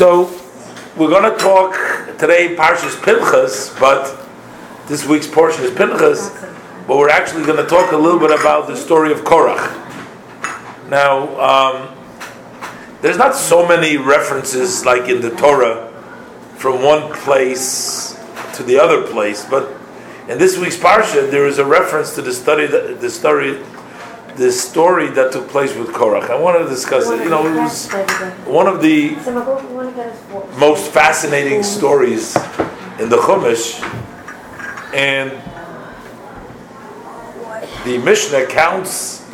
So we're going to talk today Parshas Pinchas, but this week's portion is Pinchas, but we're actually going to talk a little bit about the story of Korach. Now, um, there's not so many references like in the Torah from one place to the other place, but in this week's parsha there is a reference to the study, the story, the story that took place with Korach. I want to discuss it. You know, it was one of the most fascinating stories in the Chumash, and the Mishnah counts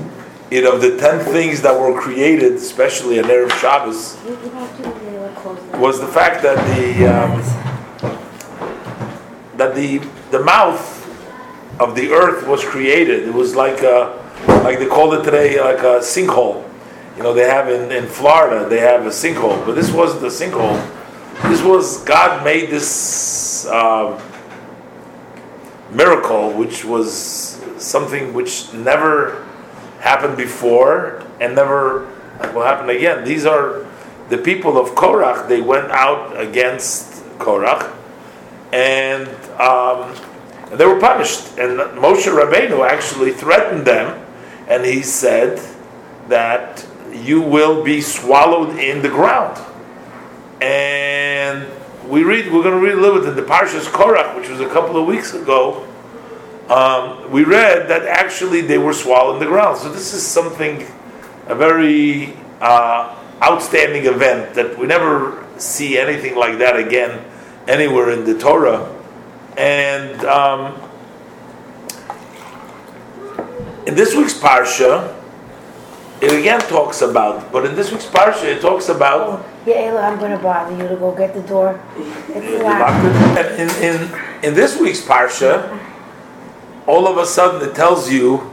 it of the ten things that were created, especially in Erev Shabbos, was the fact that the um, that the the mouth of the earth was created. It was like a, like they call it today, like a sinkhole. You know, they have in, in Florida, they have a sinkhole, but this wasn't a sinkhole. This was God made this uh, miracle, which was something which never happened before and never will happen again. These are the people of Korach. They went out against Korach, and, um, and they were punished. And Moshe Rabbeinu actually threatened them, and he said that you will be swallowed in the ground. And we read, we're going to read a little bit in the Parshas Korach, which was a couple of weeks ago um, we read that actually they were swallowed in the ground. So this is something, a very uh, outstanding event that we never see anything like that again anywhere in the Torah. And um, in this week's parsha, it again talks about, but in this week's parsha, it talks about. Oh, yeah, Ayla, I'm going to bother you to go get the door. It's locked. In, in, in this week's parsha, all of a sudden it tells you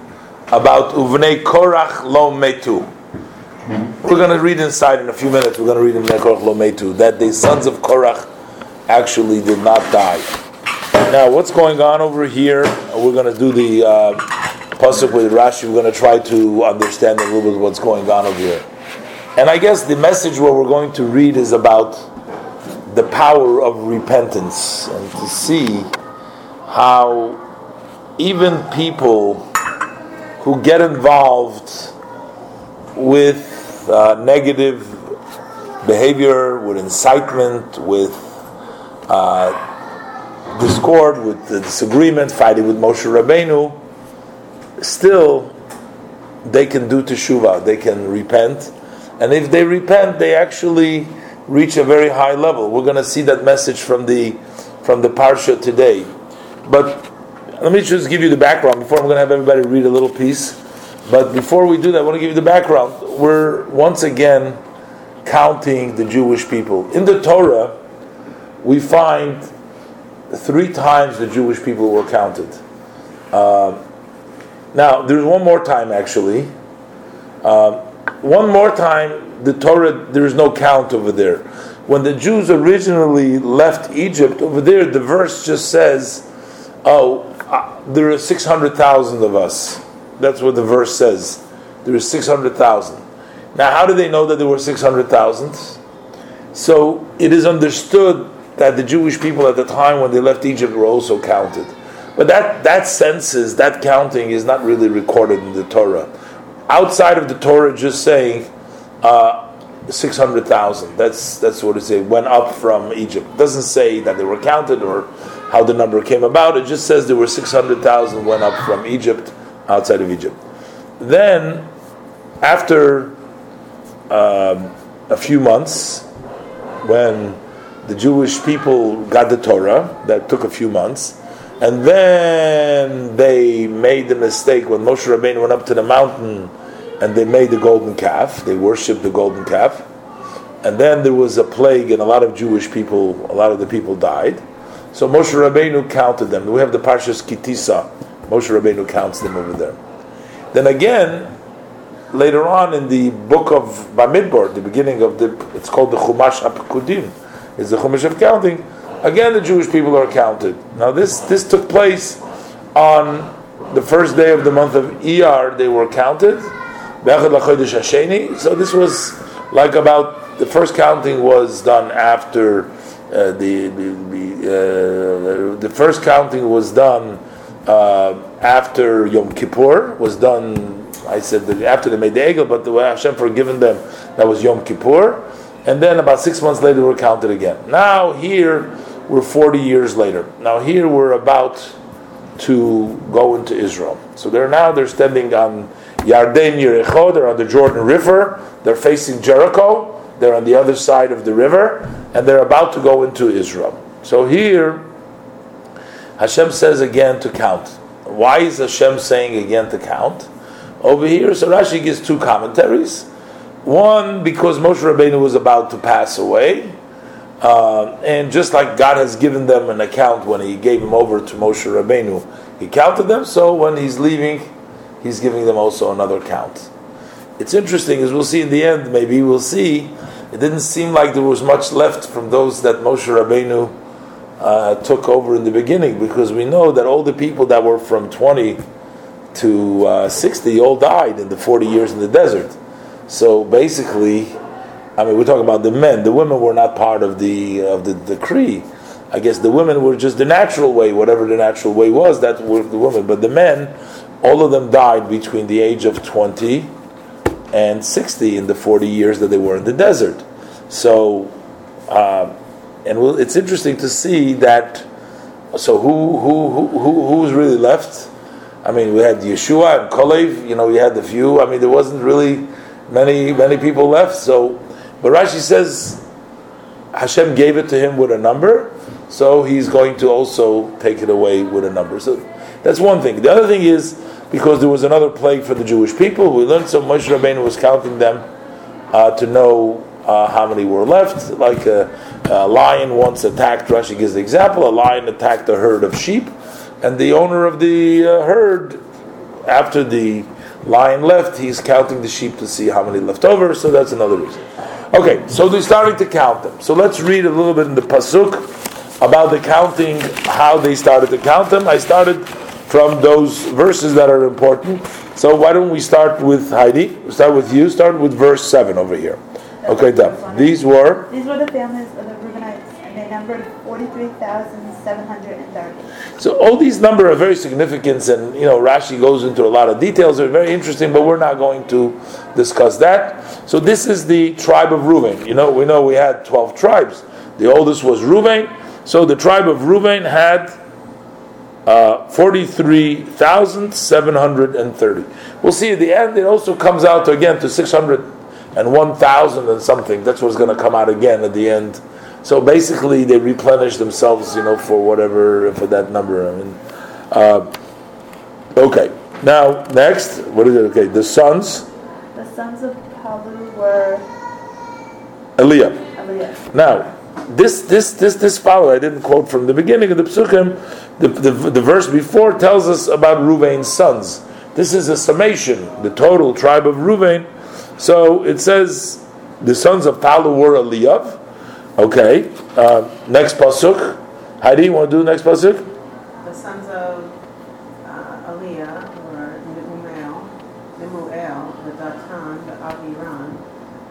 about Uvnei Korach Lo Metu. We're going to read inside in a few minutes. We're going to read in Korach Lo Metu that the sons of Korach actually did not die. Now, what's going on over here? We're going to do the uh, pasuk with Rashi. We're going to try to understand a little bit what's going on over here. And I guess the message what we're going to read is about the power of repentance and to see how even people who get involved with uh, negative behavior, with incitement, with uh, discord, with disagreement, fighting with Moshe Rabbeinu, still they can do teshuvah, they can repent, and if they repent, they actually reach a very high level. We're going to see that message from the from the parsha today, but let me just give you the background before I'm going to have everybody read a little piece. But before we do that, I want to give you the background. We're once again counting the Jewish people. In the Torah, we find three times the Jewish people were counted. Uh, now, there's one more time actually. Uh, one more time, the Torah, there's no count over there. When the Jews originally left Egypt, over there, the verse just says, Oh, there are 600,000 of us. That's what the verse says. There are 600,000. Now, how do they know that there were 600,000? So it is understood that the Jewish people at the time when they left Egypt were also counted. But that, that census, that counting is not really recorded in the Torah. Outside of the Torah, just saying uh, 600,000. That's, that's what it says, went up from Egypt. It doesn't say that they were counted or how the number came about. It just says there were 600,000 went up from Egypt, outside of Egypt. Then, after um, a few months, when the Jewish people got the Torah, that took a few months, and then they made the mistake when Moshe Rabbeinu went up to the mountain and they made the golden calf, they worshipped the golden calf, and then there was a plague and a lot of Jewish people, a lot of the people died. So Moshe Rabbeinu counted them. We have the Parshas Kitisa. Moshe Rabbeinu counts them over there. Then again, later on in the book of Bamidbar, the beginning of the, it's called the Chumash HaPekudim, is the Chumash of counting. Again, the Jewish people are counted. Now this this took place on the first day of the month of Iyar. They were counted. So this was like about the first counting was done after uh, the the, uh, the first counting was done uh, after Yom Kippur was done. I said after they made the egel, but the way Hashem forgiven them, that was Yom Kippur, and then about six months later we're counted again. Now here we're 40 years later. Now here we're about to go into Israel. So they're now they're standing on Yarden Yericho. They're on the Jordan River. They're facing Jericho. They're on the other side of the river, and they're about to go into Israel. So here, Hashem says again to count. Why is Hashem saying again to count? Over here, so Rashi gives two commentaries. One, because Moshe Rabbeinu was about to pass away, uh, and just like God has given them an account when He gave them over to Moshe Rabbeinu, He counted them. So when He's leaving, He's giving them also another count. It's interesting, as we'll see in the end. Maybe we'll see. It didn't seem like there was much left from those that Moshe Rabbeinu uh, took over in the beginning, because we know that all the people that were from twenty to uh, sixty all died in the forty years in the desert. So basically I mean, we're talking about the men. The women were not part of the of the decree. I guess the women were just the natural way, whatever the natural way was. That were the women, but the men, all of them died between the age of twenty and sixty in the forty years that they were in the desert. So, um, and we'll, it's interesting to see that. So who who who who who's really left? I mean, we had Yeshua and Kalev. You know, we had the few. I mean, there wasn't really many many people left. So but Rashi says Hashem gave it to him with a number, so he's going to also take it away with a number. So that's one thing. The other thing is because there was another plague for the Jewish people. We learned so Moshe Rabbeinu was counting them uh, to know uh, how many were left. Like a, a, lion once attacked. Rashi gives the example: a lion attacked a herd of sheep, and the owner of the uh, herd, after the lion left, he's counting the sheep to see how many left over. So that's another reason. Okay, so they're starting to count them. So let's read a little bit in the pasuk about the counting, how they started to count them. I started from those verses that are important. So why don't we start with Heidi? We'll start with you. Start with verse seven over here. Okay, done. These were. These were the families of the Reubenites, and they numbered forty-three thousand seven hundred and thirty. So all these numbers are very significant, and you know Rashi goes into a lot of details. They're very interesting, but we're not going to discuss that. So this is the tribe of Reuben. You know, we know we had twelve tribes. The oldest was Reuben. So the tribe of Reuben had uh, 43,730. We'll see at the end, it also comes out to, again to 601,000 and something. That's what's going to come out again at the end. So basically, they replenish themselves, you know, for whatever, for that number. I mean, uh, okay. Now, next, what is it? Okay, the sons. The sons of Palu were Eliab. Eliab. Now, this this this this follow I didn't quote from the beginning of the psukim. The, the, the verse before tells us about Ruvain's sons. This is a summation, the total tribe of Ruvain. So it says the sons of Palu were Eliab. Okay, uh, next pasuk. Heidi, you want to do the next pasuk? The sons of uh, Eliab were Nemuel, Nemuel, the Datan, the Aviram,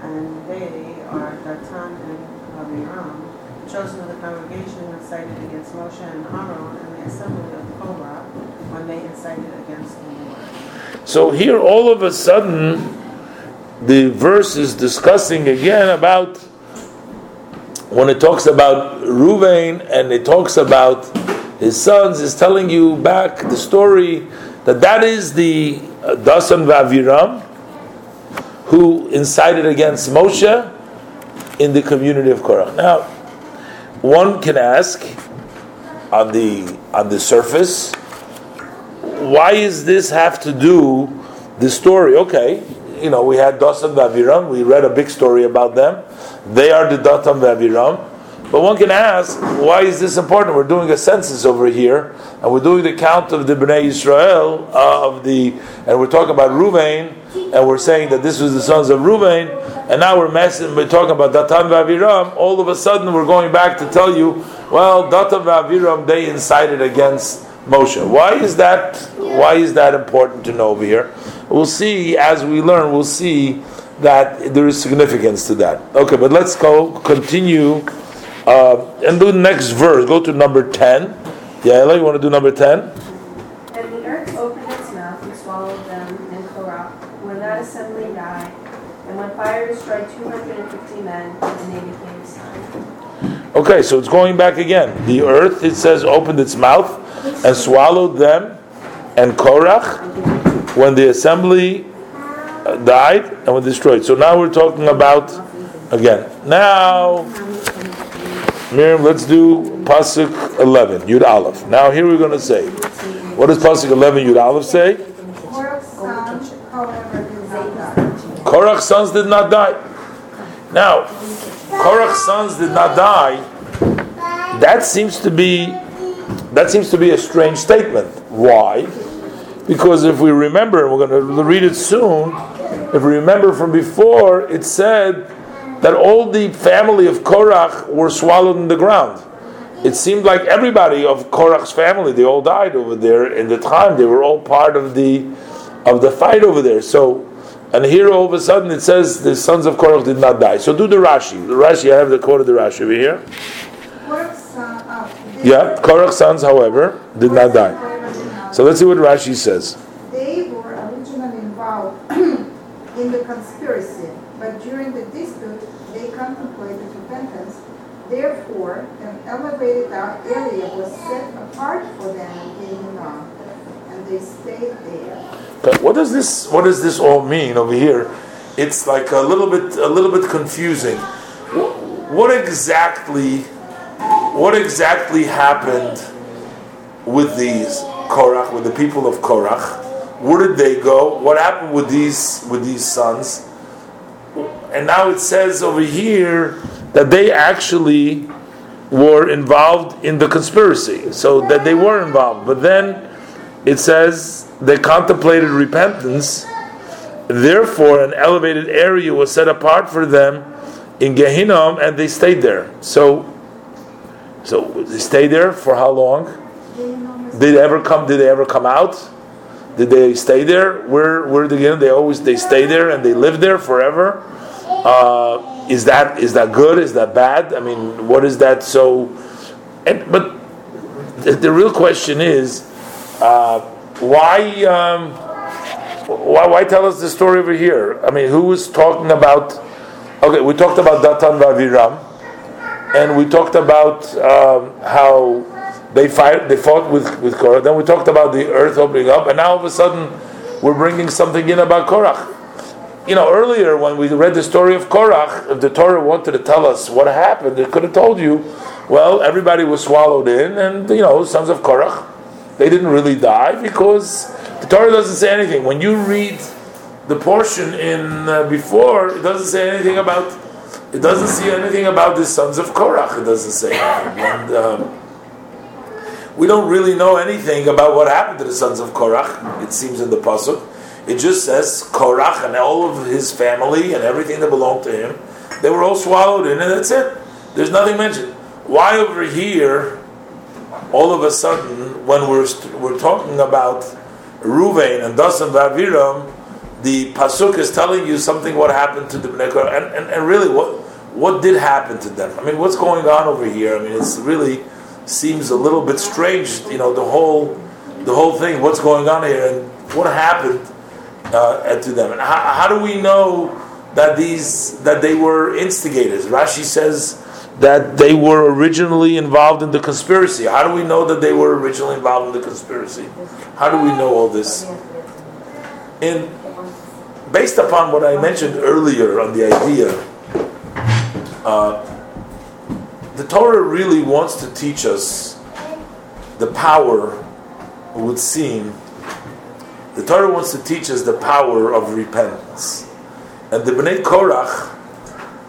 and they are Datan and Aviram, chosen of the congregation who incited against Moshe and Aaron and the assembly of Korah when they incited against the Lord. So here, all of a sudden, the verse is discussing again about when it talks about Ruvain and it talks about his sons, is telling you back the story that that is the uh, Dasan Vaviram who incited against Moshe in the community of Korah. Now, one can ask on the on the surface, why does this have to do the story? Okay, you know, we had Dasan Vaviram, we read a big story about them. They are the Datan Vaviram. But one can ask, why is this important? We're doing a census over here, and we're doing the count of the Bnei Israel uh, of the, and we're talking about Ruvain, and we're saying that this was the sons of Ruvain, and now we're messing, we're talking about Datan Vaviram. All of a sudden, we're going back to tell you, well, Datan Vaviram they incited against Moshe. Why is that? Why is that important to know over here? We'll see as we learn. We'll see that there is significance to that. Okay, but let's go continue uh, and do the next verse. Go to number 10. Yeah, Ella, you want to do number 10? And the earth opened its mouth and swallowed them and Korah when that assembly died, and when fire destroyed 250 men, and they became silent. Okay, so it's going back again. The earth, it says, opened its mouth and swallowed them and Korach when the assembly died and were destroyed. So now we're talking about again. Now, Miriam, let's do Pasuk 11, Yud Aleph. Now here we're going to say, what does Pasuk 11, Yud Aleph say? Korach's sons did not die. Now, Korach's sons did not die. That seems to be that seems to be a strange statement. Why? Because if we remember, and we're going to read it soon, if we remember from before, it said that all the family of Korach were swallowed in the ground. It seemed like everybody of Korach's family, they all died over there in the time. They were all part of the of the fight over there. So, and here all of a sudden it says the sons of Korach did not die. So do the Rashi. The Rashi, I have the quote of the Rashi over here. Korach's uh, Yeah, Korach's sons, however, did not die. However, did not So let's see what Rashi says. They were originally involved in the conspiracy, but during the dispute, they contemplated repentance. Therefore, an elevated area was set apart for them in Gehinnom, and they stayed there. But what does this what does this all mean over here? It's like a little bit a little bit confusing. Wh- What exactly what exactly happened with these Korach, with the people of Korach? Where did they go? What happened with these with these sons? And now it says over here that they actually were involved in the conspiracy. So that they were involved. But then it says they contemplated repentance, therefore an elevated area was set apart for them in Gehinnom and they stayed there. So so they stayed there for how long? Did ever come did they ever come out? Did they stay there? Where where they, they always they stay there and they live there forever? Uh, is that is that good? Is that bad? I mean, what is that so? And, but the, the real question is, uh, why, um, why why tell us the story over here? I mean, who was talking about? Okay, we talked about Datan Vaviram, and we talked about um, how they fight, they fought with with Korah. Then we talked about the earth opening up, and now all of a sudden we're bringing something in about Korach you know, earlier when we read the story of Korach, if the Torah wanted to tell us what happened, it could have told you, well, everybody was swallowed in, and you know, sons of Korach, they didn't really die because the Torah doesn't say anything. When you read the portion in uh, before, it doesn't say anything about. It doesn't say anything about the sons of Korach. It doesn't say and um, we don't really know anything about what happened to the sons of Korach. It seems in the pasuk. It just says Korach and all of his family and everything that belonged to him, they were all swallowed in, and that's it. There's nothing mentioned. Why over here, all of a sudden, when we're we're talking about Ruvain and Dasan Vaviram, the pasuk is telling you something what happened to the Bnei Korach, and, and, and really what what did happen to them? I mean, what's going on over here? I mean, it's really seems a little bit strange. You know, the whole the whole thing. What's going on here, and what happened? uh, to them. And how, how, do we know that these that they were instigators? Rashi says that they were originally involved in the conspiracy. How do we know that they were originally involved in the conspiracy? How do we know all this? And based upon what I mentioned earlier on the idea, uh, the Torah really wants to teach us the power, it would seem, the Torah wants to teach us the power of repentance. And the Bnei Korach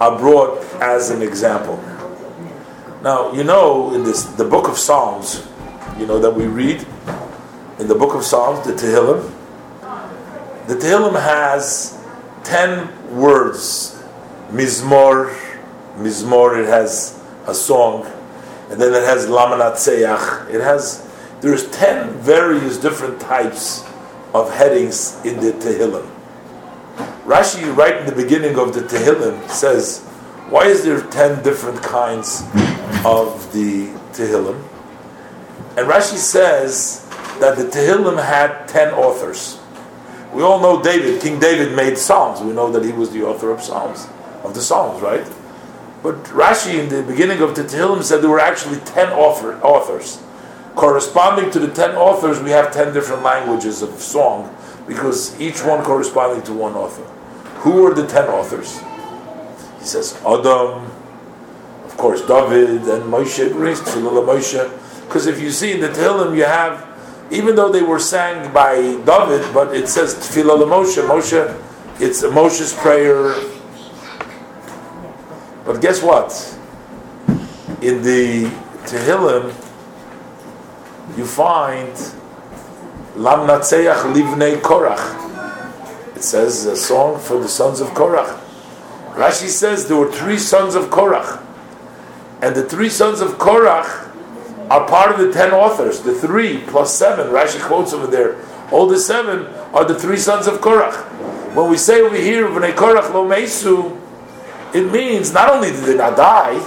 are brought as an example. Now, you know, in this the book of Psalms, you know, that we read, in the book of Psalms, the Tehillim, the Tehillim has ten words. Mizmor, Mizmor, it has a song, and then it has Lamanat It has, there's ten various different types of headings in the Tehillim. Rashi, right in the beginning of the Tehillim, says, why is there ten different kinds of the Tehillim? And Rashi says that the Tehillim had ten authors. We all know David. King David made Psalms. We know that he was the author of Psalms, of the Psalms, right? But Rashi, in the beginning of the Tehillim, said there were actually ten author, authors. Corresponding to the ten authors, we have ten different languages of song, because each one corresponding to one author. Who were the ten authors? He says Adam, of course David and Moshe Moshe. Because if you see in the Tehillim, you have, even though they were sang by David, but it says Tefillah Moshe. Moshe, it's Moshe's prayer. But guess what? In the Tehillim, you find Lam Natseach Livnei Korach. It says a song for the sons of Korach. Rashi says there were three sons of Korach. And the three sons of Korach are part of the ten authors. The three plus seven, Rashi quotes over there, all the seven are the three sons of Korach. When we say over here, V'nei Korach lo mesu, it means not only did they not die,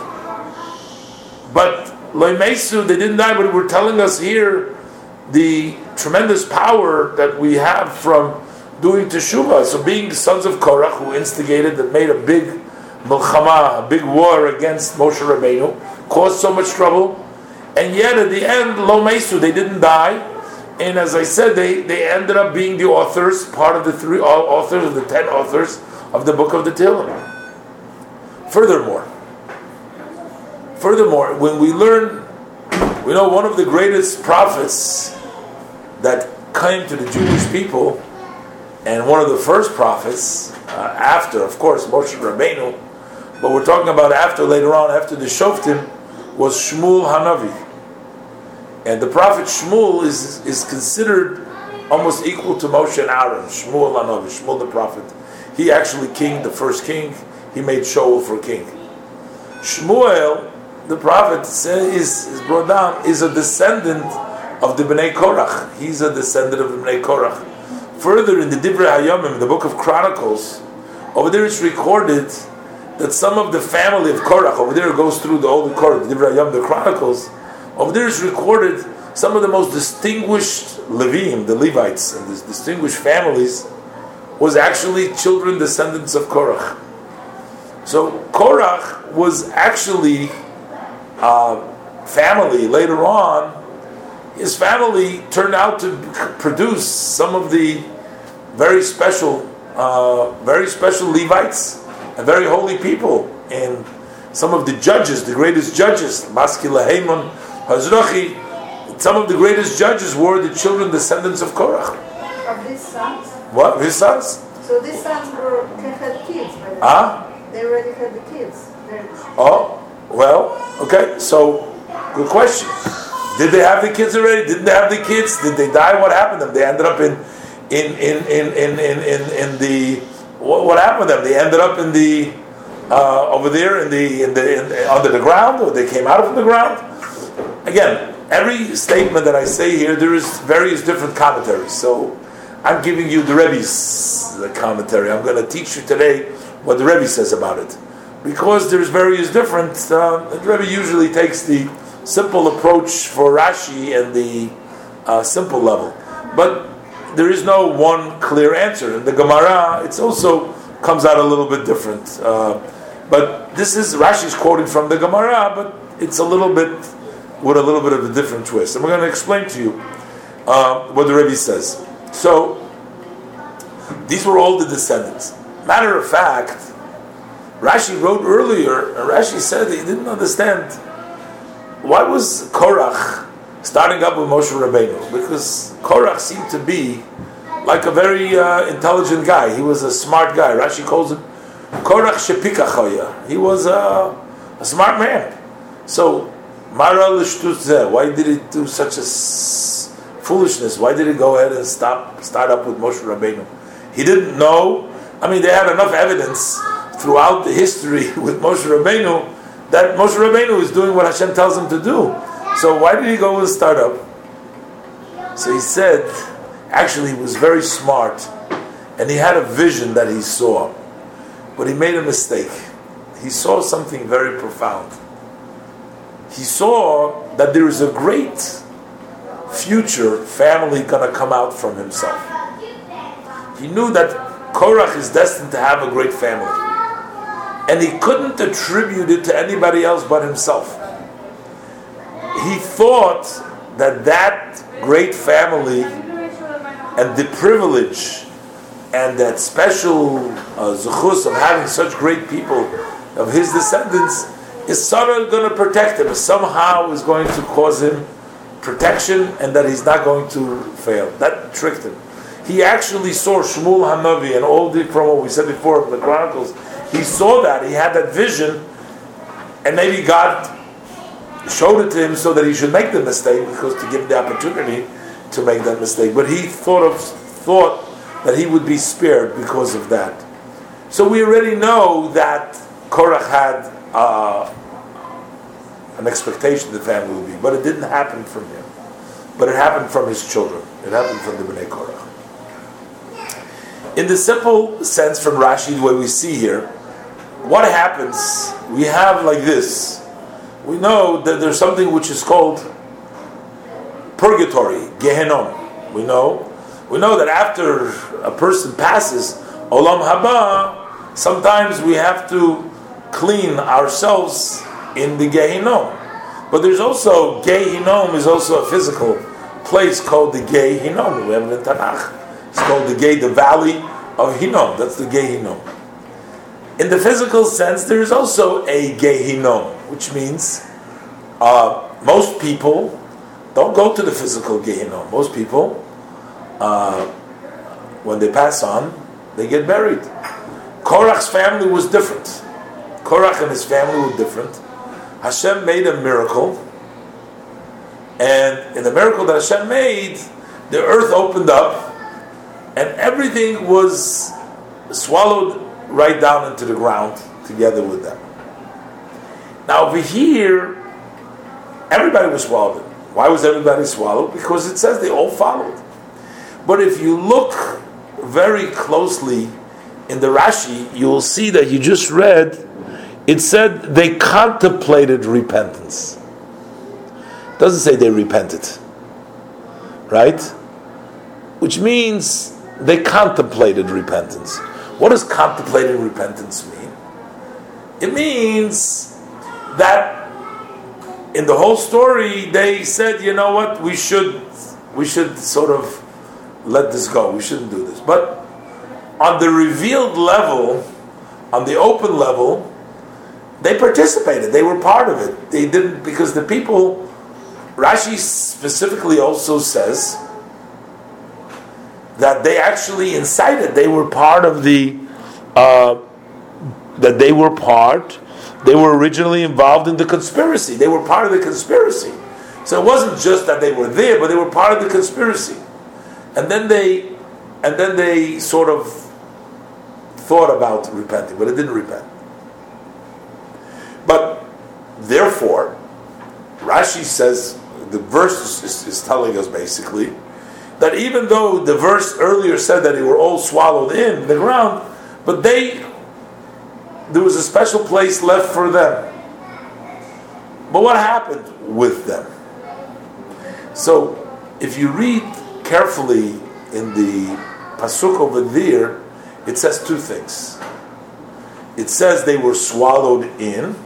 but lo mesu, they didn't die, but we're telling us here the tremendous power that we have from doing teshuvah. So being the sons of Korach, who instigated that made a big milchama, a big war against Moshe Rabbeinu, caused so much trouble, and yet at the end, lo mesu, they didn't die. And as I said, they, they ended up being the authors, part of the three uh, authors of the ten authors of the book of the Tehillim. Furthermore, furthermore, when we learn, we know one of the greatest prophets that came to the Jewish people and one of the first prophets, uh, after, of course, Moshe Rabbeinu, but we're talking about after, later on, after the Shoftim, was Shmuel Hanavi. And the prophet Shmuel is, is considered almost equal to Moshe and Aaron, Shmuel Hanavi, Shmuel the prophet. He actually king, the first king, he made Shaul for king. Shmuel, the prophet, is, is brought down, is a descendant of the Bnei Korach. He's a descendant of the Bnei Korach. Further, in the Divrei Hayamim, the book of Chronicles, over there it's recorded that some of the family of Korach, over there it goes through the old Korach, the Divrei Hayamim, the Chronicles, over there it's recorded some of the most distinguished Levim, the Levites, and the distinguished families, was actually children descendants of Korach. So Korach was actually uh, family later on his family turned out to produce some of the very special, uh, very special Levites and very holy people. And some of the judges, the greatest judges, Maskila Haman, Hazrachi, some of the greatest judges were the children, descendants of Korach. Of his sons? What? His sons? So these sons were had kids, ah? They already had the kids. Oh, well, okay, so good question. Did they have the kids already? Didn't they have the kids? Did they die? What happened to them? They ended up in in in in in in, in, in the what, what, happened to them? They ended up in the uh, over there in the in the in, under the ground, or they came out from the ground. Again, every statement that I say here, there is various different commentaries. So I'm giving you the Rebbe's commentary. I'm going to teach you today what the Rebbe says about it, because there's various different. Uh, the Rebbe usually takes the simple approach for Rashi and the uh, simple level. But there is no one clear answer. In the Gemara, it also comes out a little bit different. Uh, but this is Rashi's quoting from the Gemara, but it's a little bit with a little bit of a different twist. And we're going to explain to you uh, what the Rebbe says. So, these were all the descendants. Matter of fact, Rashi wrote earlier, and Rashi said he didn't understand why was Korach starting up with Moshe Rabbeinu? Because Korach seemed to be like a very uh, intelligent guy. He was a smart guy. Rashi calls him Korach shepikeach haya. He was a, a smart man. So, Mara why did he do such a s- foolishness? Why did he go ahead and stop, start up with Moshe Rabbeinu? He didn't know. I mean, they had enough evidence throughout the history with Moshe Rabbeinu that Moshe Rabbeinu is doing what Hashem tells him to do. So why did he go with a startup? So he said, actually, he was very smart, and he had a vision that he saw, but he made a mistake. He saw something very profound. He saw that there is a great future family going to come out from himself. He knew that Korach is destined to have a great family. And he couldn't attribute it to anybody else but himself. He thought that that great family and the privilege and that special uh, zuchus of having such great people of his descendants is somehow going to protect him, somehow is going to cause him protection, and that he's not going to fail. That tricked him. He actually saw Shmuel Hanavi and all the from what we said before in the Chronicles. He saw that he had that vision, and maybe God showed it to him so that he should make the mistake because to give him the opportunity to make that mistake. But he thought of thought that he would be spared because of that. So we already know that Korach had uh, an expectation the family would be, but it didn't happen from him. But it happened from his children. It happened from the Bnei Korach. In the simple sense from Rashi, the way we see here, what happens? We have like this. We know that there's something which is called purgatory, Gehenom. We know. We know that after a person passes Olam Haba, sometimes we have to clean ourselves in the Gehinom. But there's also Gehinom is also a physical place called the Gehinom. We have it in Tanakh. It's called the Gay, the Valley of Hinom. That's the Gehinom. In the physical sense, there is also a Gehinom, which means uh, most people don't go to the physical Gehinom. Most people, uh, when they pass on, they get buried. Korach's family was different. Korach and his family were different. Hashem made a miracle, and in the miracle that Hashem made, the earth opened up, and everything was swallowed right down into the ground together with them. Now over here, everybody was swallowed. Why was everybody swallowed? Because it says they all followed. But if you look very closely in the Rashi, you will see that you just read it said they contemplated repentance. Doesn't say they repented. Right? Which means they contemplated repentance. What does contemplated repentance mean? It means that in the whole story they said, you know what, we should we should sort of let this go. We shouldn't do this. But on the revealed level, on the open level, they participated. They were part of it. They didn't because the people. Rashi specifically also says that they actually incited. They were part of the. Uh, that they were part. They were originally involved in the conspiracy. They were part of the conspiracy. So it wasn't just that they were there, but they were part of the conspiracy. And then they, and then they sort of thought about repenting, but it didn't repent. But therefore, Rashi says the verse is, is, telling us basically that even though the verse earlier said that they were all swallowed in the ground, but they there was a special place left for them. But what happened with them? So, if you read carefully in the pasuk over there, it says two things. It says they were swallowed in,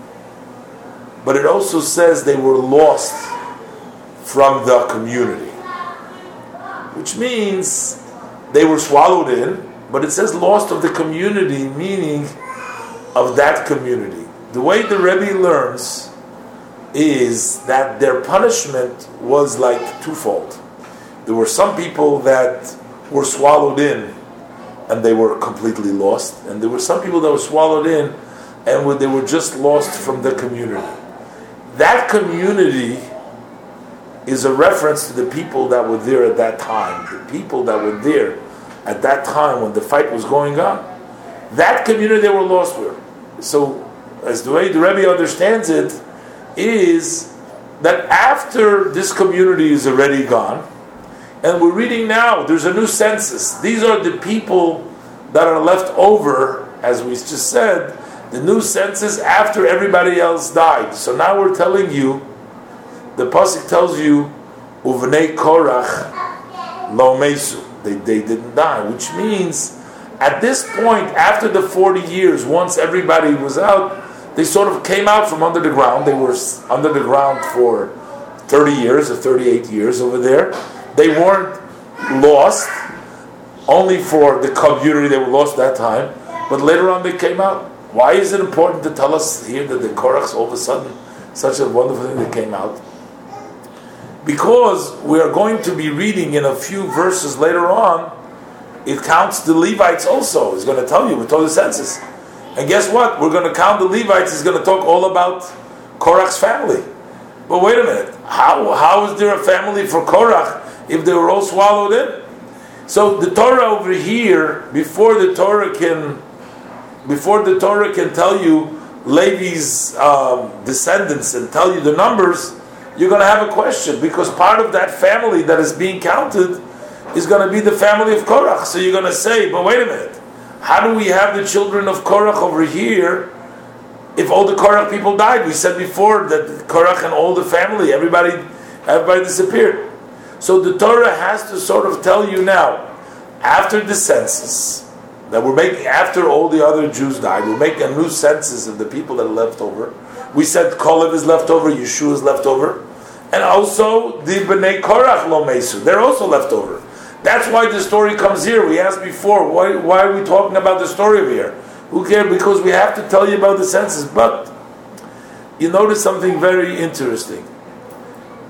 but it also says they were lost from the community. Which means they were swallowed in, but it says lost of the community, meaning of that community. The way the Rebbe learns is that their punishment was like twofold. There were some people that were swallowed in and they were completely lost, and there were some people that were swallowed in and they were just lost from the community. That community is a reference to the people that were there at that time, the people that were there at that time when the fight was going on. That community they were lost with. So, as the way the Rebbe understands it, is that after this community is already gone, and we're reading now, there's a new census. These are the people that are left over, as we just said, the new census after everybody else died. So now we're telling you, the pasuk tells you, uvnei korach lo mesu. They, they didn't die, which means at this point, after the 40 years, once everybody was out, they sort of came out from under the ground. They were under the ground for 30 years or 38 years over there. They weren't lost, only for the community they were lost that time, but later on they came out. Why is it important to tell us here that the Korachs all of a sudden, such a wonderful thing that came out? Because we are going to be reading in a few verses later on, it counts the Levites also. It's going to tell you with all the census. And guess what? We're going to count the Levites. It's going to talk all about Korach's family. But wait a minute. How, how is there a family for Korach if they were all swallowed in? So the Torah over here, before the Torah can, before the Torah can tell you Levi's um, descendants and tell you the numbers, you're going to have a question because part of that family that is being counted is going to be the family of Korach. So you're going to say, but wait a minute, how do we have the children of Korach over here if all the Korach people died? We said before that Korach and all the family, everybody, everybody disappeared. So the Torah has to sort of tell you now, after the census that we're making, after all the other Jews died, we're making a new census of the people that are left over. We said Kolev is left over, Yeshua is left over, and also the Bnei Korach lo mesu, they're also left over. That's why the story comes here. We asked before, why, why are we talking about the story of here? Who cares? Because we have to tell you about the census. But you notice something very interesting.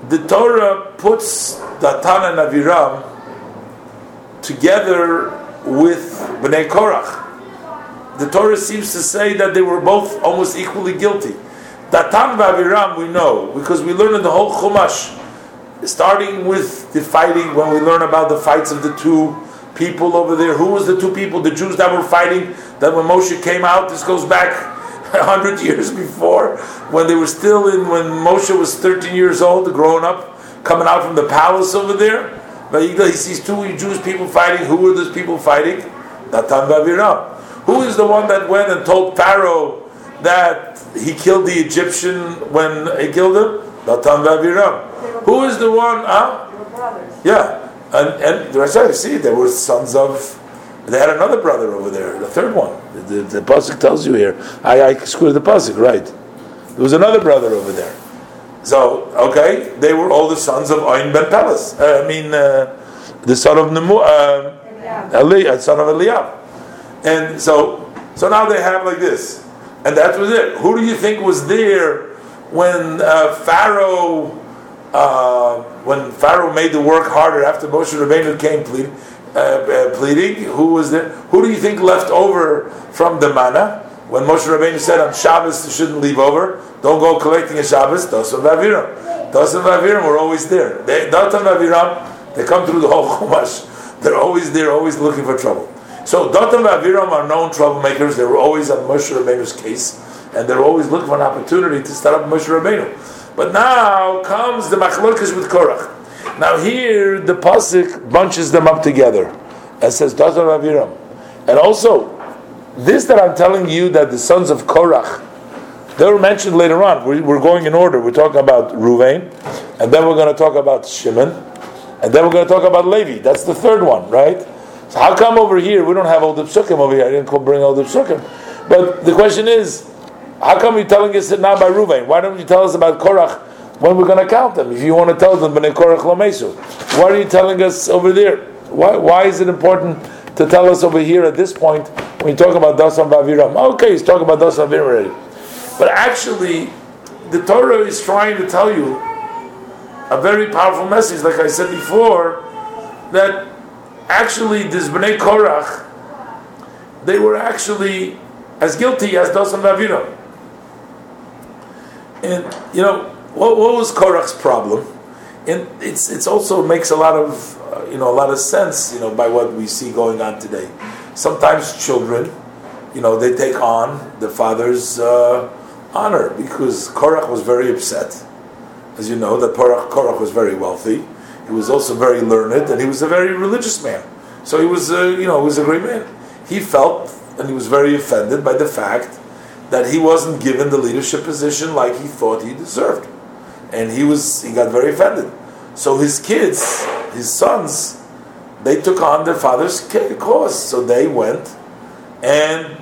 The Torah puts Datan and Aviram together with Bnei Korach. The Torah seems to say that they were both almost equally guilty. Datan and Aviram we know because we learn in the whole Chumash starting with the fighting, when we learn about the fights of the two people over there, who was the two people, the Jews that were fighting, that when Moshe came out, this goes back hundred years before, when they were still in, when Moshe was 13 years old, growing up, coming out from the palace over there. But he sees two Jewish people fighting. Who were those people fighting? Datan Vaviram. Who is the one that went and told Pharaoh that he killed the Egyptian when he killed him? Datan Vaviram. Who is the one? Huh? Yeah, and and the rest see there were sons of. They had another brother over there, the third one. The, the, the pasuk tells you here. I I screwed the pasuk right. There was another brother over there. So okay, they were all the sons of Ayn ben Pelas. Uh, I mean, uh, the son of Nemu, uh, Eli, uh, son of Eliab. And so, so now they have like this, and that was it. Who do you think was there when uh, Pharaoh? uh, when Pharaoh made the work harder after Moshe Rabbeinu came plead, uh, uh, pleading, who was there? Who do you think left over from the manna? When Moshe Rabbeinu said on Shabbos you shouldn't leave over, don't go collecting a Shabbos, Dosan Vaviram. Dosan Vaviram were always there. They, Datan Vaviram, they come through the whole Chumash. They're always there, always looking for trouble. So Datan Vaviram are known troublemakers. They were always on Moshe Rabbeinu's case, and they're always looking for an opportunity to start up Moshe Rabbeinu. But now comes the machlokas with Korach. Now here the pasuk bunches them up together and says Datan Aviram. And also, this that I'm telling you that the sons of Korach, they were mentioned later on. We're going in order. We're talking about Ruvain, and then we're going to talk about Shimon, and then we're going to talk about Levi. That's the third one, right? So how come over here we don't have all the psukim over here? I didn't bring all the psukim. But the question is, how come you're telling us now by Ruvain? Why don't you tell us about Korach when we're going to count them? If you want to tell them Bnei Korach lo mesu, why are you telling us over there? Why, why is it important to tell us over here at this point when you talk about Dasan Vaviram? Okay, he's talking about Dasan Vaviram already. But actually, the Torah is trying to tell you a very powerful message, like I said before, that actually this Bnei Korach, they were actually as guilty as Dasan Vaviram. And you know what, what was Korach's problem? And it's it's also makes a lot of uh, you know a lot of sense you know by what we see going on today. Sometimes children, you know, they take on the father's uh, honor because Korach was very upset. As you know, that Korach, Korach was very wealthy. He was also very learned, and he was a very religious man. So he was, you know, he was a great man. he felt and he was very offended by the fact that he wasn't given the leadership position like he thought he deserved, and he was he got very offended. So his kids, his sons, they took on their father's cause. So they went and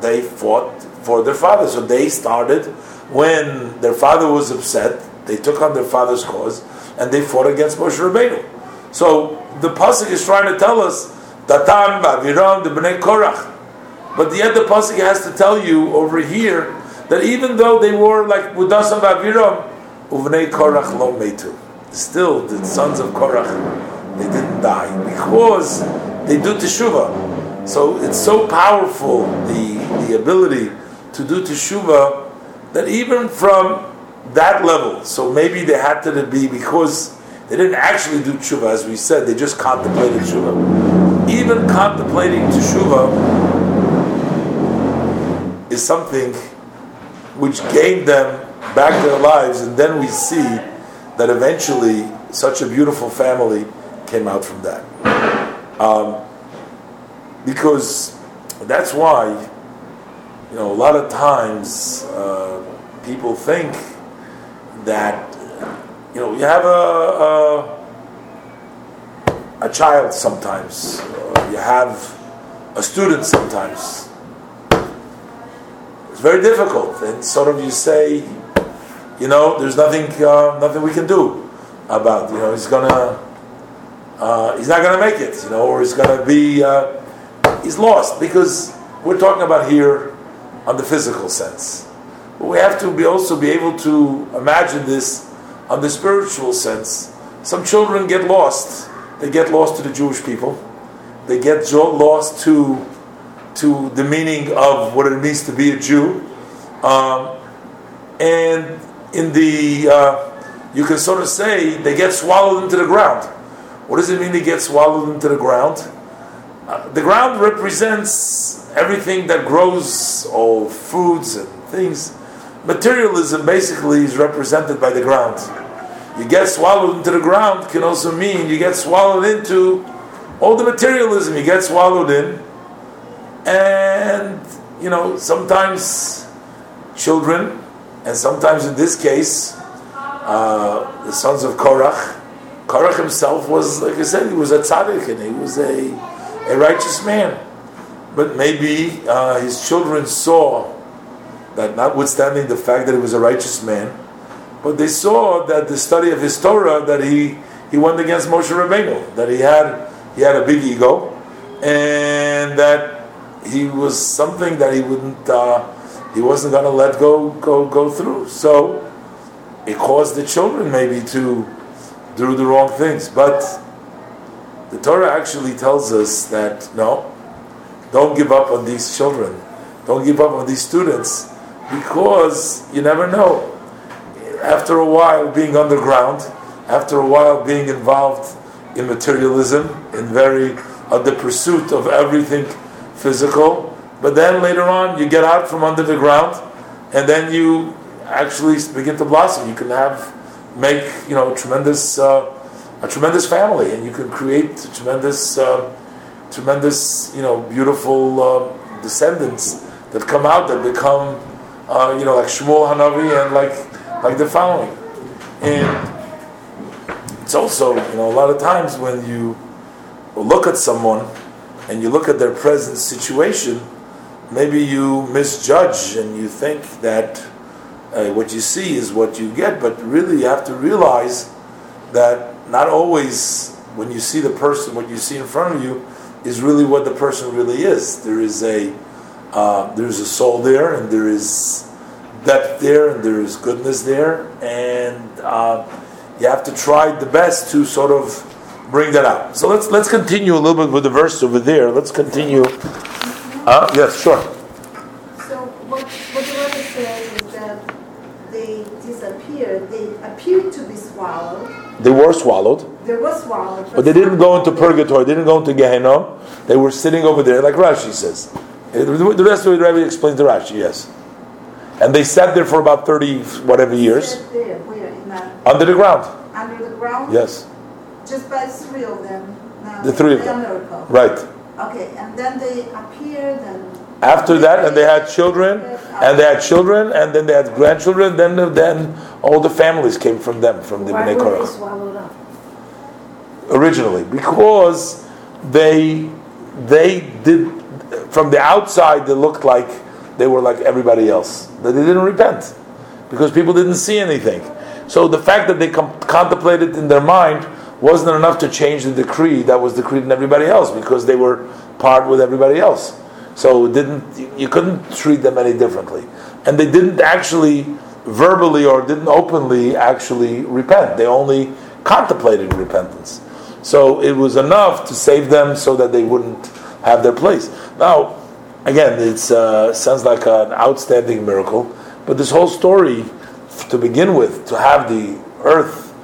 they fought for their father. So they started when their father was upset. They took on their father's cause and they fought against Moshe Rabbeinu. So the pasuk is trying to tell us Datan, Baviram, the Bnei Korach. But yet the pasuk has to tell you over here that even though they were like Budasam Baviram, Uvnei Korach lo metu. Still, the sons of Korach, they didn't die because they do teshuvah. So it's so powerful the the ability to do teshuvah that even from that level, so maybe they had to be because they didn't actually do tshuva, as we said, they just contemplated tshuva. Even contemplating tshuva is something which gained them back their lives, and then we see that eventually such a beautiful family came out from that. Um, because that's why, you know, a lot of times uh, people think that you know, you have a, a, a child sometimes, you have a student sometimes. It's very difficult, and sort of you say, you know, there's nothing, uh, nothing we can do about. You know, he's gonna, uh, he's not gonna make it. You know, or he's gonna be, uh, he's lost because we're talking about here on the physical sense. We have to be also be able to imagine this on the spiritual sense. Some children get lost. They get lost to the Jewish people. They get lost to to the meaning of what it means to be a Jew. Um, and in the uh, you can sort of say they get swallowed into the ground. What does it mean they get swallowed into the ground? Uh, the ground represents everything that grows, all foods and things. Materialism basically is represented by the ground. You get swallowed into the ground can also mean you get swallowed into all the materialism. You get swallowed in. And you know sometimes children and sometimes in this case uh, the sons of Korach Korach himself was like I said he was a tzaddik and he was a, a righteous man. But maybe uh, his children saw that notwithstanding the fact that he was a righteous man but they saw that the study of his Torah that he he went against Moshe Rabbeinu, that he had he had a big ego, and that he was something that he wouldn't uh, he wasn't going to let go go go through. So it caused the children maybe to do the wrong things. But the Torah actually tells us that no, don't give up on these children, don't give up on these students, because you never know after a while being underground, after a while being involved in materialism, in very uh, the pursuit of everything physical. But then later on, you get out from under the ground, and then you actually begin to blossom. You can have make you know tremendous uh, a tremendous family, and you can create tremendous uh, tremendous you know beautiful uh, descendants that come out that become uh, you know like Shmuel Hanavi and like like the following. And it's also, you know, a lot of times when you look at someone and you look at their present situation, maybe you misjudge and you think that uh, what you see is what you get, but really you have to realize that not always when you see the person, what you see in front of you is really what the person really is. There is a uh, there's a soul there, and there is depth there and there is goodness there, and uh, you have to try the best to sort of bring that out. So let's let's continue a little bit with the verse over there. Let's continue. Uh, yes, sure. So what what the Rebbe says is that they disappeared. They appeared to be swallowed. They were swallowed. They were swallowed, but, but they didn't go into purgatory. They didn't go into Gehenna. They were sitting over there, like Rashi says. Uh, the rest of the Rebbe explains the Rashi. Yes. And they sat there for about 30 whatever years. There, where, under the ground. Under the ground? Yes. Just by three of them. Now, the three of them. Right. Okay, and then they appeared and. After that, and they had children, and they had children, and then they had grandchildren. Then, then all the families came from them, from the Why Bnei were Korach. originally because they they did from the outside they looked like they were like everybody else that they didn't repent because people didn't see anything. So the fact that they com- contemplated in their mind wasn't enough to change the decree that was decreed in everybody else because they were part with everybody else. So didn't you couldn't treat them any differently. And they didn't actually verbally or didn't openly actually repent. They only contemplated repentance. So it was enough to save them so that they wouldn't have their place. Now, again, it uh, sounds like an outstanding miracle, but this whole story, to begin with, to have the earth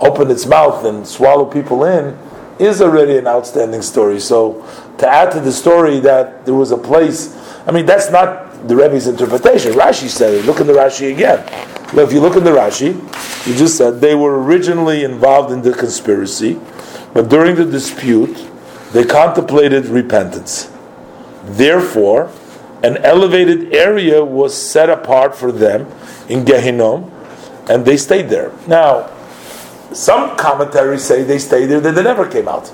open its mouth and swallow people in, is already an outstanding story. So to add to the story that there was a place, I mean, that's not the Rebbe's interpretation. Rashi said it. Look in the Rashi again. Well, if you look in the Rashi, you just said they were originally involved in the conspiracy. But during the dispute, they contemplated repentance. Therefore, an elevated area was set apart for them in Gehinnom, and they stayed there. Now, some commentaries say they stayed there, that they never came out.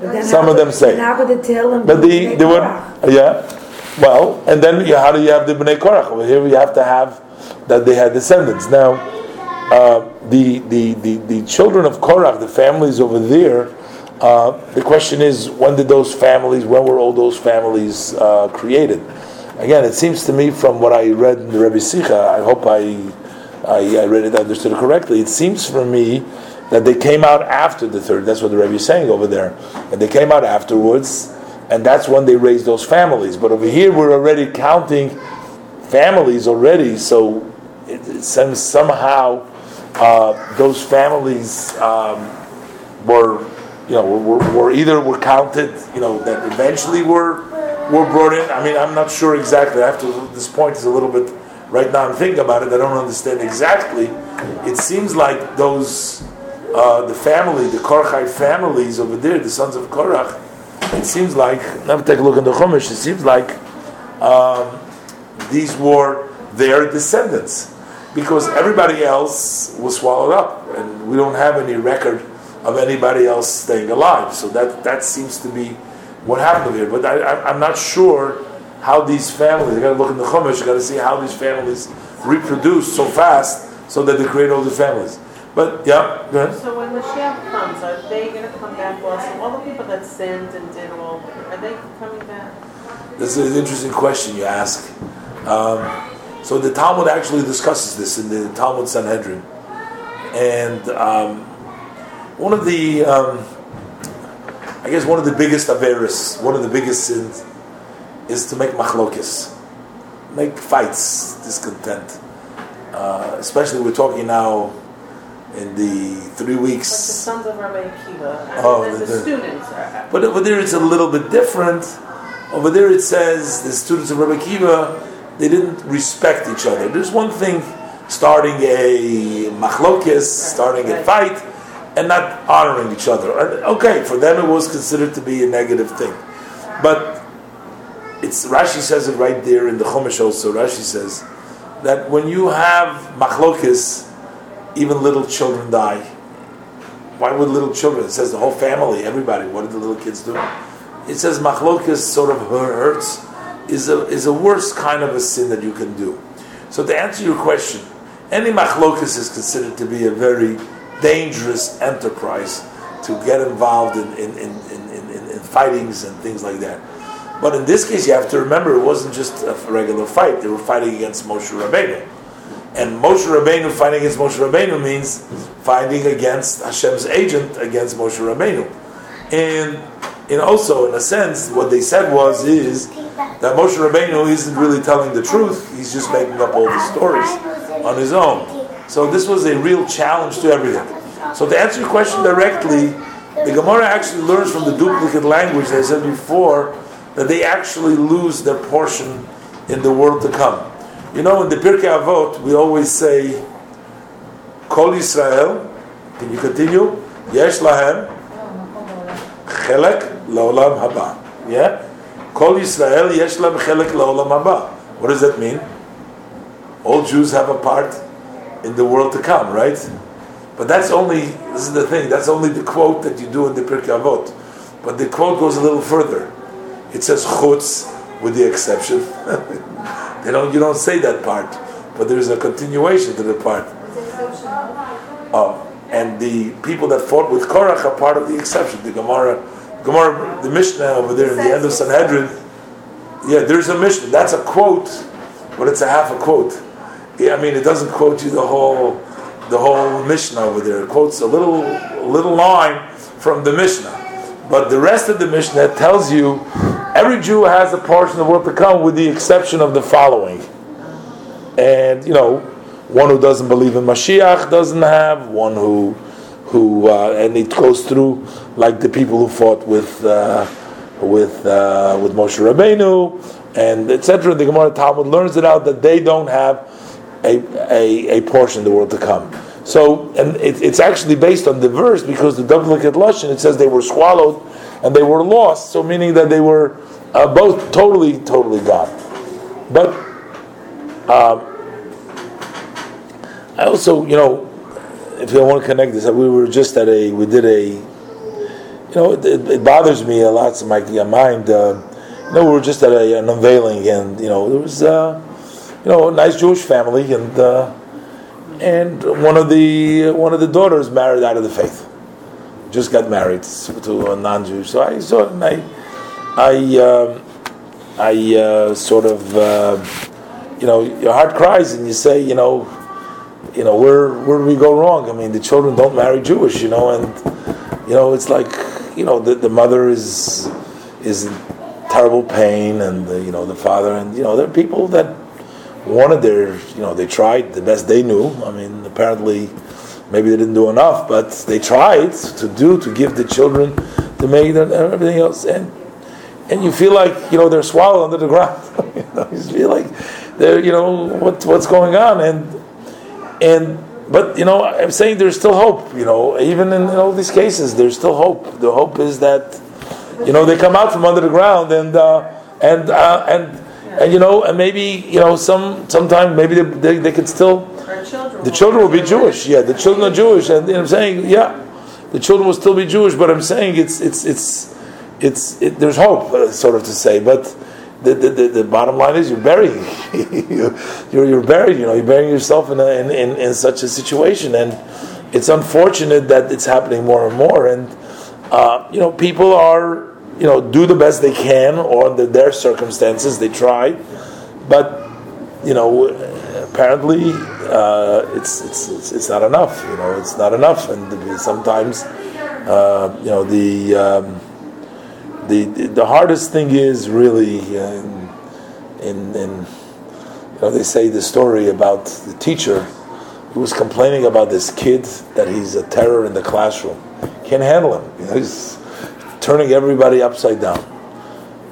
Then Some of them say. then How could it tell them? But to the make the yeah, well, and then you, how do you have the Bnei Korach? Over here, we have to have that they had descendants. Now, uh, the, the the the children of Korach, the families over there. Uh, the question is, when did those families? When were all those families uh, created? Again, it seems to me from what I read in the Rebbe Sicha. I hope I, I I read it, understood it correctly. It seems for me that they came out after the third. That's what the Rebbe is saying over there, and they came out afterwards and that's when they raised those families. But over here, we're already counting families already, so it, it somehow uh, those families um, were, you know, were, were either were counted, you know, that eventually were were brought in. I mean, I'm not sure exactly. I have to. This point is a little bit. Right now, I'm thinking about it. I don't understand exactly. It seems like those. Uh, the family, the Korachite families over there, the sons of Korach, it seems like, let me take a look in the Chumash, it seems like um, these were their descendants. Because everybody else was swallowed up, and we don't have any record of anybody else staying alive. So that, that seems to be what happened here. But I, I, I'm not sure how these families, you gotta look in the Chumash, you gotta see how these families reproduce so fast so that they create all the families. But yeah, go ahead. So when the Mashiach comes, are they going to come back also? All the people that sinned and did all, are they coming back? This is an interesting question you ask. Um, so the Talmud actually discusses this in the Talmud Sanhedrin, and um, one of the, um, I guess, one of the biggest averis, one of the biggest sins, is to make machlokis, make fights, discontent. Uh, especially we're talking now in the three Like the weeks. sons of Rabbi Akiva, Oh, the, the- students are. But over there it's a little bit different. Over there it says the students of Rabbi Kiva, they didn't respect each other. There's one thing starting a machlokis, starting a fight, and not honoring each other. Okay, for them it was considered to be a negative thing. But it's Rashi says it right there in the Chumash also. Rashi says that when you have machlokis, even little children die. Why would little children? It says the whole family, everybody. What did the little kids do? It says machlokas sort of hurts, is a is a worse kind of a sin that you can do. So to answer your question, any machlokas is considered to be a very dangerous enterprise to get involved in in, in, in, in, in, in fightings and things like that. But in this case, you have to remember it wasn't just a regular fight; they were fighting against Moshe Rabbeinu. And Moshe Rabbeinu fighting against Moshe Rabbeinu means fighting against Hashem's agent against Moshe Rabbeinu. And and also, in a sense, what they said was is that Moshe Rabbeinu isn't really telling the truth; he's just making up all the stories on his own. So this was a real challenge to everything. So to answer your question directly, the Gemara actually learns from the duplicate language that I said before that they actually lose their portion in the world to come. You know, in the Pirkei Avot, we always say, Kol Yisrael, can you continue? Yesh lahem chelek laolam haba. Yeah? Kol Yisrael yesh lam chelek la'olam haba. What does that mean? All Jews have a part in the world to come, right? But that's only, this is the thing, that's only the quote that you do in the Pirkei Avot. But the quote goes a little further. It says chutz with the exception. they don't, you don't say that part, but there's a continuation to the part. Oh, and the people that fought with Korach are part of the exception. The Gemara, Gemara, the Mishnah over there in the end of Sanhedrin. Yeah, there's a Mishnah. That's a quote, but it's a half a quote. Yeah, I mean, it doesn't quote you the whole, the whole Mishnah over there. It quotes a little, little line from the Mishnah. But the rest of the Mishnah tells you every Jew has a portion of the world to come, with the exception of the following. And you know, one who doesn't believe in Mashiach doesn't have one who, who, uh, and it goes through like the people who fought with, uh, with, uh, with Moshe Rabbeinu, and etc. The Gemara Talmud learns it out that they don't have a, a, a portion of the world to come. So, and it, it's actually based on the verse because the duplicate lashon it says they were swallowed and they were lost. So, meaning that they were uh, both totally, totally gone. But um, I also, you know, if you want to connect this, we were just at a, we did a, you know, it, it bothers me a lot. to my mind, uh, you know, we were just at a, an unveiling, and you know, there was, uh, you know, a nice Jewish family, and uh, and one of the one of the daughters married out of the faith, just got married to a non-Jew. So I saw, and I, I, um, I uh, sort of, uh, you know, your heart cries, and you say, you know, you know, where where do we go wrong? I mean, the children don't marry Jewish, you know, and you know, it's like, you know, the, the mother is is terrible pain, and the, you know, the father, and you know, there are people that wanted their, you know, they tried the best they knew. I mean, apparently, maybe they didn't do enough, but they tried to do to give the children to make and everything else, and and you feel like you know they're swallowed under the ground. you, know, you feel like they're, you know, what what's going on, and and but you know i'm saying there's still hope you know even in, in, all these cases there's still hope the hope is that you know they come out from under the ground and uh, and uh, and and you know and maybe you know some sometime maybe they, they, they could still children the children will be jewish. Yeah the children are jewish. And you know, i'm saying? Yeah. The children will still be jewish but i'm saying it's it's it's it's it, there's hope uh, sort of to say. But the, the, the, bottom line is you're burying. You're, you're buried you know you're burying yourself in, a, in, in, in, such a situation. And it's unfortunate that it's happening more and more. And uh, you know people are you know do the best they can or under their circumstances they try. But you know apparently uh, it's, it's, it's it's not enough you know it's not enough. And sometimes uh, you know the um, the, the, hardest thing is really in, in, in, you know they say the story about the teacher who was complaining about this kid that he's a terror in the classroom. Can't handle him. You know, he's turning everybody upside down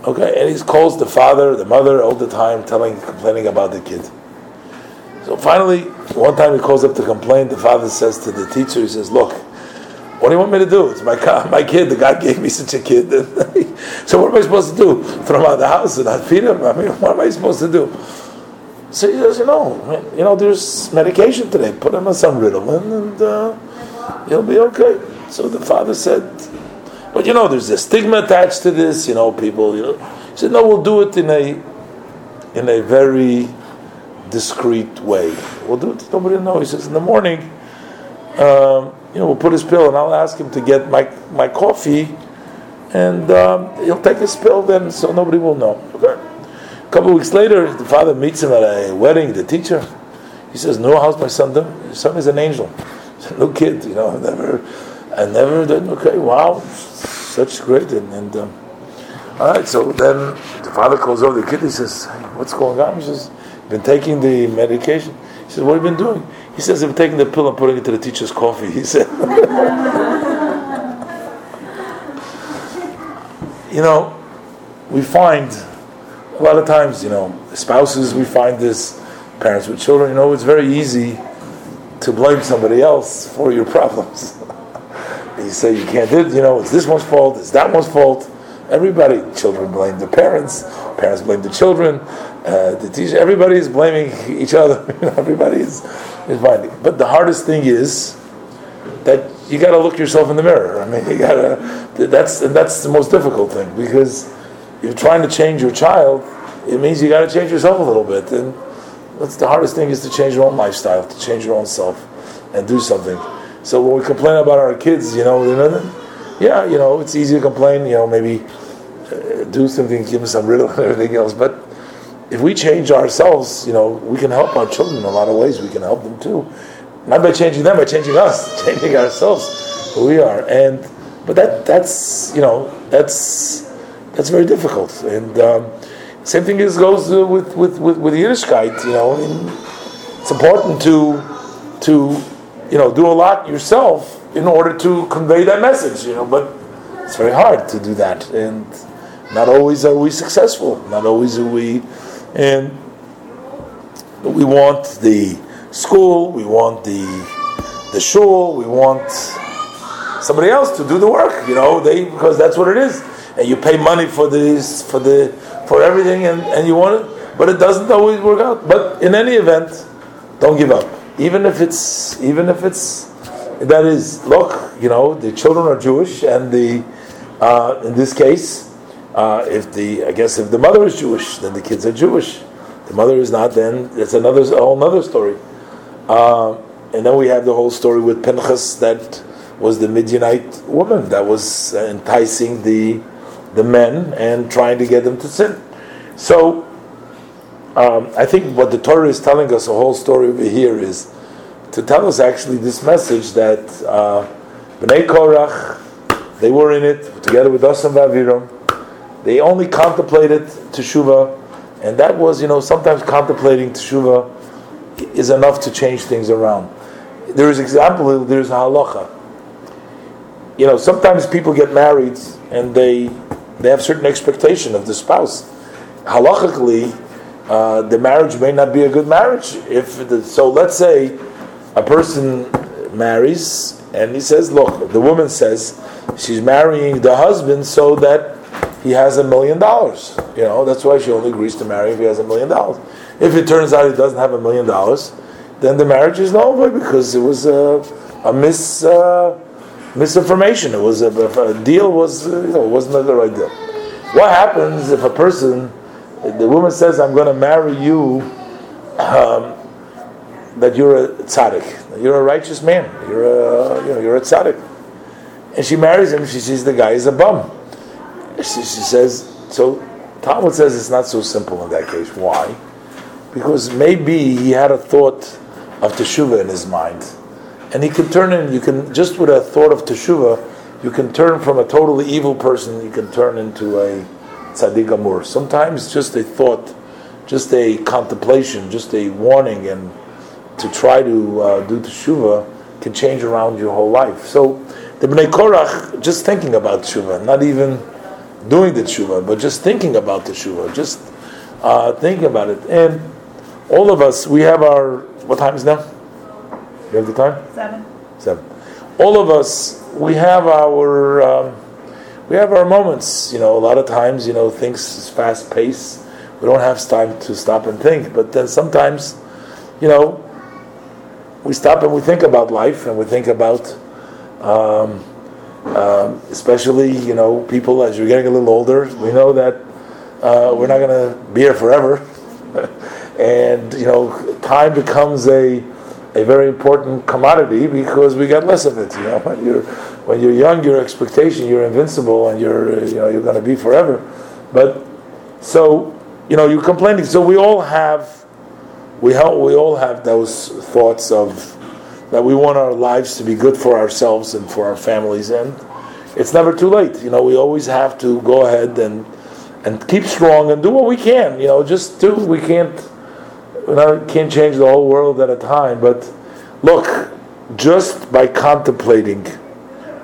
okay and he calls the father the mother all the time telling complaining about the kid so finally one time he calls up to complain the father says to the teacher he says look what do you want me to do? It's my my kid. The God gave me such a kid. so what am I supposed to do? Throw him out of the house and not feed him? I mean, what am I supposed to do? So he says, you know, you know, there's medication today. Put him on some Ritalin, and uh, he'll be okay. So the father said, but you know, there's a stigma attached to this. You know, people. You know, he said, no, we'll do it in a in a very discreet way. We'll do it. Nobody will know. He says, in the morning. Um, you know, we'll put his pill and I'll ask him to get my, my coffee and um, he'll take his pill then so nobody will know. Okay. A couple of weeks later, the father meets him at a wedding, the teacher. He says, No, how's my son doing? Your son is an angel. No kid, you know, I never, I never did. Okay, wow, such great. And, and um, all right, so then the father calls over the kid. He says, hey, What's going on? He says, Been taking the medication. He says, What have you been doing? He says, I'm taking the pill and putting it to the teacher's coffee. He said, You know, we find a lot of times, you know, spouses, we find this, parents with children, you know, it's very easy to blame somebody else for your problems. You say you can't do it, you know, it's this one's fault, it's that one's fault, Everybody, children blame the parents, parents blame the children, uh, the teacher. Everybody is blaming each other. everybody is, is finding. But the hardest thing is that you got to look yourself in the mirror. I mean, you got to. That's that's the most difficult thing because you're trying to change your child. It means you got to change yourself a little bit, and that's the hardest thing is to change your own lifestyle, to change your own self, and do something. So when we complain about our kids, you know, yeah, you know, it's easy to complain. You know, maybe uh, do something, give them some riddle and everything else. But if we change ourselves, you know, we can help our children in a lot of ways. We can help them too, not by changing them, by changing us, changing ourselves, who we are. And but that that's you know that's that's very difficult. And um, same thing is goes with with with, with Yiddishkeit. You know, I mean, it's important to to you know do a lot yourself in order to convey that message. You know, but it's very hard to do that, and not always are we successful. Not always are we, and we want the school, we want the the shul, we want somebody else to do the work. You know, they because that's what it is, and you pay money for this for the for everything, and and you want it, but it doesn't always work out. But in any event, don't give up, even if it's even if it's that is look, you know, the children are Jewish, and the uh, in this case. Uh, if the I guess if the mother is Jewish, then the kids are Jewish. The mother is not, then it's another a whole other story. Uh, and then we have the whole story with Pinchas that was the Midianite woman that was enticing the the men and trying to get them to sin. So um, I think what the Torah is telling us, a whole story over here, is to tell us actually this message that uh, Bnei Korach, they were in it together with us and Vaviram. They only contemplated teshuva, and that was, you know, sometimes contemplating teshuva is enough to change things around. There is example. There is a halacha. You know, sometimes people get married and they they have certain expectation of the spouse. Halachically, uh, the marriage may not be a good marriage. If the, so, let's say a person marries and he says, "Look," the woman says she's marrying the husband so that he has a million dollars. You know, that's why she only agrees to marry if he has a million dollars. If it turns out he doesn't have a million dollars, then the marriage is over because it was a, a mis, uh, misinformation. It was a, a deal was you know wasn't the right deal. What happens if a person, the woman says, "I'm going to marry you," um, that you're a tzaddik, you're a righteous man, you're a you know you're a tzaddik, and she marries him. She sees the guy is a bum she, she says, so Talmud says it's not so simple in that case. Why? Because maybe he had a thought of teshuva in his mind, and he can turn in. You can just with a thought of teshuva, you can turn from a totally evil person. You can turn into a tzaddik gamur. Sometimes just a thought, just a contemplation, just a warning, and to try to uh, do teshuva can change around your whole life. So the Bnei Korach, just thinking about teshuva, not even doing the tshuva, but just thinking about the tshuva, just uh, thinking about it. And all of us, we have our what time is now? You have the time? Seven. Seven. All of us, we have our um, we have our moments. You know, a lot of times, you know, things is fast paced. We don't have time to stop and think. But then sometimes, you know, we stop and we think about life and we think about. Um, um, especially, you know, people as you're getting a little older, we know that uh, we're not going to be here forever, and you know, time becomes a a very important commodity because we get less of it. You know, you're when you're young, your expectation you're invincible and you're uh, you know you're going to be forever, but so you know you're complaining. So we all have we have, we all have those thoughts of that we want our lives to be good for ourselves and for our families, and it's never too late. You know, we always have to go ahead and and keep strong and do what we can. You know, just do. We can't we can't change the whole world at a time, but look, just by contemplating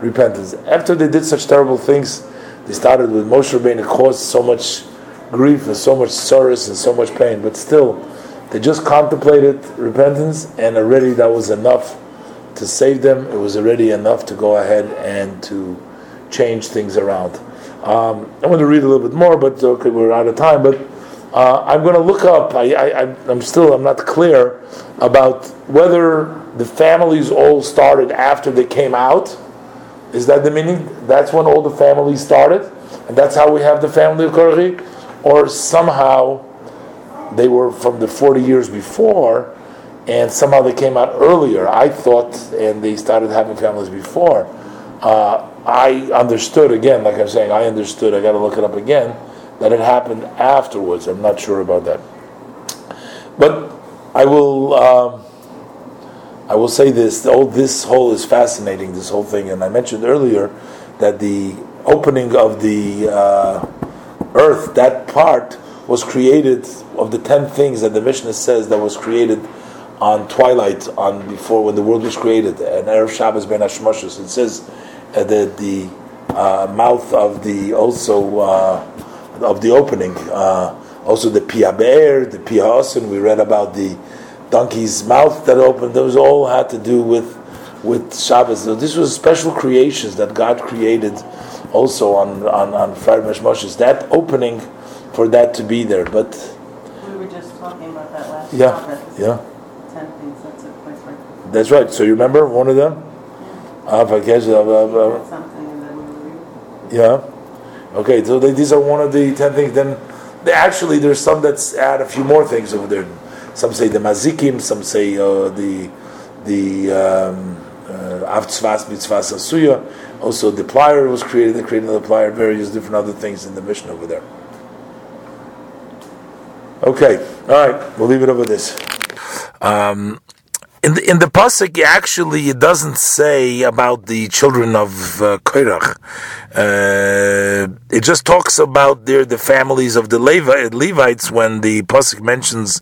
repentance. After they did such terrible things, they started with Moshe Rabbeinu caused so much grief and so much sorrow and so much pain, but still they just contemplated repentance, and already that was enough to save them. It was already enough to go ahead and to change things around. Um, I want to read a little bit more, but okay, we're out of time. But uh, I'm going to look up. I, I'm still I'm not clear about whether the families all started after they came out. Is that the meaning? That's when all the families started, and that's how we have the family of Korchi, or somehow they were from the 40 years before, and somehow they came out earlier. I thought, and they started having families before. Uh, I understood again, like I'm saying, I understood. I got to look it up again that it happened afterwards. I'm not sure about that, but I will. Um, I will say this: oh, this whole is fascinating. This whole thing, and I mentioned earlier that the opening of the uh, earth, that part, was created of the ten things that the Mishnah says that was created on twilight, on before when the world was created, and erev Shabbos ben Hashmoshes. It says uh, that the uh, mouth of the also uh, of the opening, uh, also the piaber, the piaosin. We read about the donkey's mouth that opened. Those all had to do with with Shabbos. So this was special creations that God created also on on on Friday Moshes. That opening for that to be there, but We were just talking about that last yeah, Shabbos. yeah. Ten things that took place right. That's right. So you remember one of them? Ah, Vakesh, uh, uh, uh, That's something and then we were Yeah. Okay. So they, these are one of the ten things. Then they, actually, there's some that's add a few more things over there. Some say the mazikim. Some say uh, the the um, uh, avtzvas mitzvas asuya. Also, the plier was created. The They created the plier. Various different other things in the Mishnah over there. Okay. All right. We'll leave it over this. Um, in the in the pasuk, actually, it doesn't say about the children of uh. Uh, it just talks about their the families of the Levi, Levites when the pasuk mentions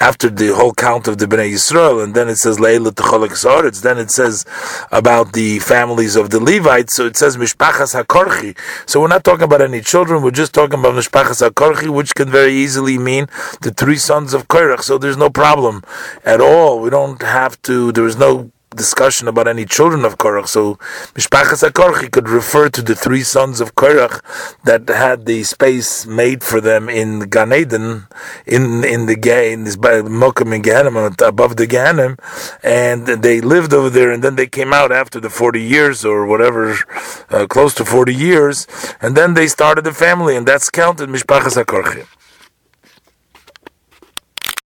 after the whole count of the Bnei Yisrael, and then it says. Then it says about the families of the Levites. So it says Mishpachas Hakorchi. So we're not talking about any children. We're just talking about Mishpachas Hakorchi, which can very easily mean the three sons of Korach. So there's no problem at all. We don't have to. There is no discussion about any children of Korach. So Mishpachas HaKorach could refer to the three sons of Korach that had the space made for them in Gan Eden, in in the gay in this Mokum in Gehenim, above the Gehenim, and they lived over there, and then they came out after the forty years or whatever, uh, close to forty years, and then they started a family, and that's counted Mishpachas HaKorach.